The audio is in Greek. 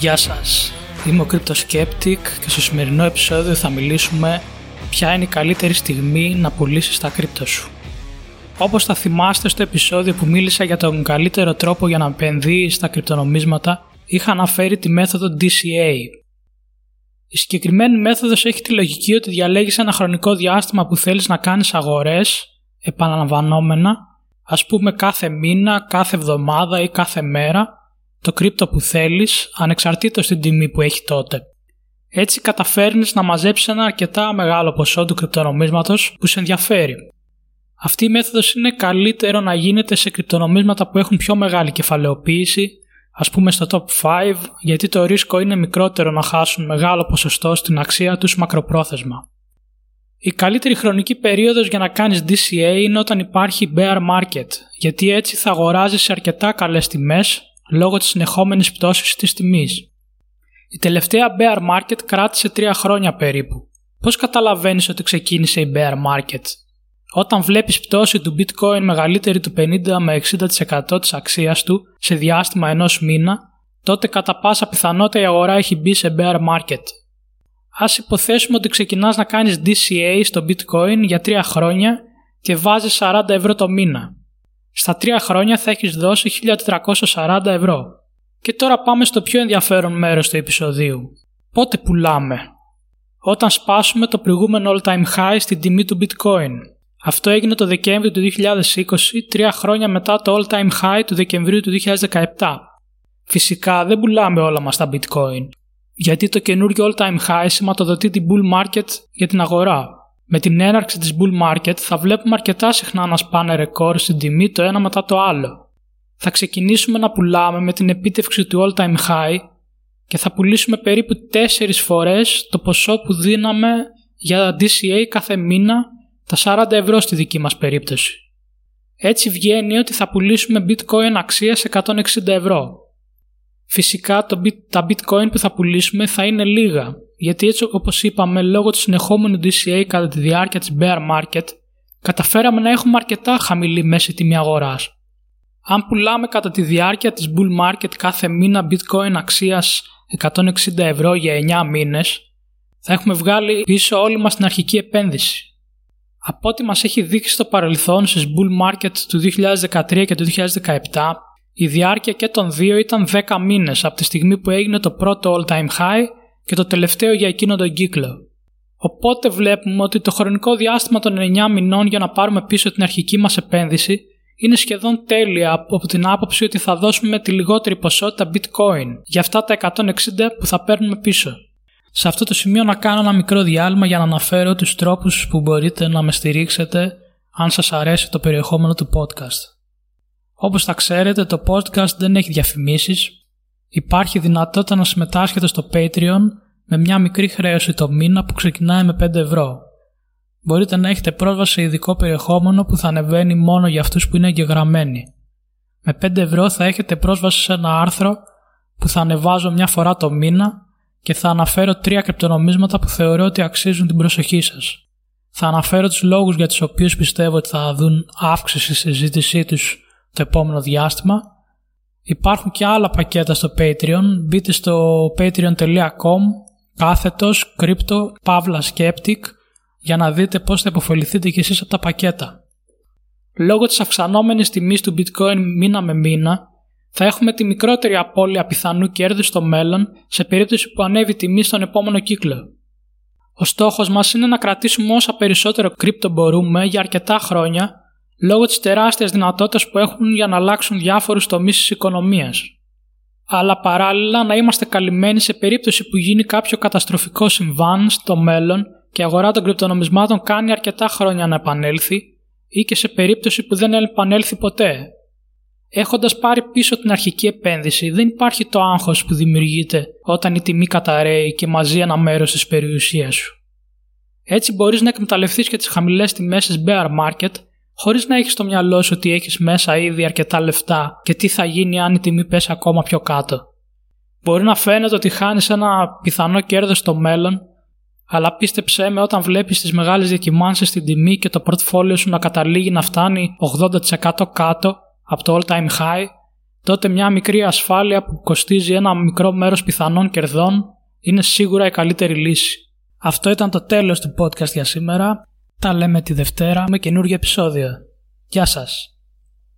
Γεια σας, είμαι ο Skeptic και στο σημερινό επεισόδιο θα μιλήσουμε ποια είναι η καλύτερη στιγμή να πουλήσεις τα κρύπτο σου. Όπως θα θυμάστε στο επεισόδιο που μίλησα για τον καλύτερο τρόπο για να επενδύεις στα κρυπτονομίσματα, είχα αναφέρει τη μέθοδο DCA. Η συγκεκριμένη μέθοδος έχει τη λογική ότι διαλέγεις ένα χρονικό διάστημα που θέλεις να κάνεις αγορές επαναλαμβανόμενα, ας πούμε κάθε μήνα, κάθε εβδομάδα ή κάθε μέρα, το κρύπτο που θέλεις ανεξαρτήτως την τιμή που έχει τότε. Έτσι καταφέρνεις να μαζέψεις ένα αρκετά μεγάλο ποσό του κρυπτονομίσματος που σε ενδιαφέρει. Αυτή η μέθοδος είναι καλύτερο να γίνεται σε κρυπτονομίσματα που έχουν πιο μεγάλη κεφαλαιοποίηση, ας πούμε στο top 5, γιατί το ρίσκο είναι μικρότερο να χάσουν μεγάλο ποσοστό στην αξία τους μακροπρόθεσμα. Η καλύτερη χρονική περίοδος για να κάνεις DCA είναι όταν υπάρχει bear market, γιατί έτσι θα αγοράζεις σε αρκετά καλές τιμές λόγω της συνεχόμενης πτώσης της τιμής. Η τελευταία bear market κράτησε 3 χρόνια περίπου. Πώς καταλαβαίνεις ότι ξεκίνησε η bear market? Όταν βλέπεις πτώση του bitcoin μεγαλύτερη του 50 με 60% της αξίας του σε διάστημα ενός μήνα, τότε κατά πάσα πιθανότητα η αγορά έχει μπει σε bear market. Ας υποθέσουμε ότι ξεκινάς να κάνεις DCA στο bitcoin για 3 χρόνια και βάζεις 40 ευρώ το μήνα. Στα 3 χρόνια θα έχεις δώσει 1440 ευρώ. Και τώρα πάμε στο πιο ενδιαφέρον μέρος του επεισοδίου. Πότε πουλάμε; Όταν σπάσουμε το προηγούμενο all-time high στην τιμή του bitcoin. Αυτό έγινε το Δεκέμβριο του 2020, τρία χρόνια μετά το all-time high του Δεκεμβρίου του 2017. Φυσικά δεν πουλάμε όλα μας τα bitcoin, γιατί το καινούριο all-time high σηματοδοτεί την bull market για την αγορά. Με την έναρξη της bull market θα βλέπουμε αρκετά συχνά να σπάνε ρεκόρ στην τιμή το ένα μετά το άλλο. Θα ξεκινήσουμε να πουλάμε με την επίτευξη του all-time high και θα πουλήσουμε περίπου 4 φορές το ποσό που δίναμε για DCA κάθε μήνα τα 40 ευρώ στη δική μας περίπτωση. Έτσι βγαίνει ότι θα πουλήσουμε bitcoin αξίας 160 ευρώ. Φυσικά το, τα bitcoin που θα πουλήσουμε θα είναι λίγα, γιατί έτσι όπως είπαμε λόγω του συνεχόμενου DCA κατά τη διάρκεια της bear market, καταφέραμε να έχουμε αρκετά χαμηλή μέση τιμή αγοράς. Αν πουλάμε κατά τη διάρκεια της bull market κάθε μήνα bitcoin αξίας 160 ευρώ για 9 μήνες, θα έχουμε βγάλει πίσω όλη μας την αρχική επένδυση. Από ό,τι μας έχει δείξει στο παρελθόν στις bull market του 2013 και του 2017, η διάρκεια και των δύο ήταν 10 μήνες από τη στιγμή που έγινε το πρώτο all-time high και το τελευταίο για εκείνο τον κύκλο. Οπότε βλέπουμε ότι το χρονικό διάστημα των 9 μηνών για να πάρουμε πίσω την αρχική μας επένδυση είναι σχεδόν τέλεια από την άποψη ότι θα δώσουμε τη λιγότερη ποσότητα bitcoin για αυτά τα 160 που θα παίρνουμε πίσω. Σε αυτό το σημείο να κάνω ένα μικρό διάλειμμα για να αναφέρω τους τρόπους που μπορείτε να με στηρίξετε αν σας αρέσει το περιεχόμενο του podcast. Όπως θα ξέρετε το podcast δεν έχει διαφημίσεις, υπάρχει δυνατότητα να συμμετάσχετε στο Patreon με μια μικρή χρέωση το μήνα που ξεκινάει με 5 ευρώ. Μπορείτε να έχετε πρόσβαση σε ειδικό περιεχόμενο που θα ανεβαίνει μόνο για αυτούς που είναι εγγεγραμμένοι. Με 5 ευρώ θα έχετε πρόσβαση σε ένα άρθρο που θα ανεβάζω μια φορά το μήνα και θα αναφέρω τρία κρυπτονομίσματα που θεωρώ ότι αξίζουν την προσοχή σας. Θα αναφέρω τους λόγους για τους οποίους πιστεύω ότι θα δουν αύξηση στη συζήτησή τους το επόμενο διάστημα. Υπάρχουν και άλλα πακέτα στο Patreon. Μπείτε στο patreon.com κάθετος crypto pavla skeptic για να δείτε πώς θα υποφεληθείτε κι εσείς από τα πακέτα. Λόγω της αυξανόμενης τιμής του bitcoin μήνα με μήνα, θα έχουμε τη μικρότερη απώλεια πιθανού κέρδους στο μέλλον σε περίπτωση που ανέβει η τιμή στον επόμενο κύκλο. Ο στόχος μας είναι να κρατήσουμε όσα περισσότερο κρύπτο μπορούμε για αρκετά χρόνια λόγω της τεράστιας δυνατότητας που έχουν για να αλλάξουν διάφορους τομείς της οικονομίας. Αλλά παράλληλα να είμαστε καλυμμένοι σε περίπτωση που γίνει κάποιο καταστροφικό συμβάν στο μέλλον και η αγορά των κρυπτονομισμάτων κάνει αρκετά χρόνια να επανέλθει ή και σε περίπτωση που δεν επανέλθει ποτέ Έχοντας πάρει πίσω την αρχική επένδυση, δεν υπάρχει το άγχος που δημιουργείται όταν η τιμή καταραίει και μαζί ένα μέρος της περιουσίας σου. Έτσι μπορείς να εκμεταλλευτείς και τις χαμηλές τιμές της bear market χωρίς να έχεις στο μυαλό σου ότι έχεις μέσα ήδη αρκετά λεφτά και τι θα γίνει αν η τιμή πέσει ακόμα πιο κάτω. Μπορεί να φαίνεται ότι χάνεις ένα πιθανό κέρδος στο μέλλον, αλλά πίστεψέ με όταν βλέπεις τις μεγάλες διακυμάνσεις στην τιμή και το portfolio σου να καταλήγει να φτάνει 80% κάτω από το all time high, τότε μια μικρή ασφάλεια που κοστίζει ένα μικρό μέρος πιθανών κερδών είναι σίγουρα η καλύτερη λύση. Αυτό ήταν το τέλος του podcast για σήμερα. Τα λέμε τη Δευτέρα με καινούργιο επεισόδιο. Γεια σας!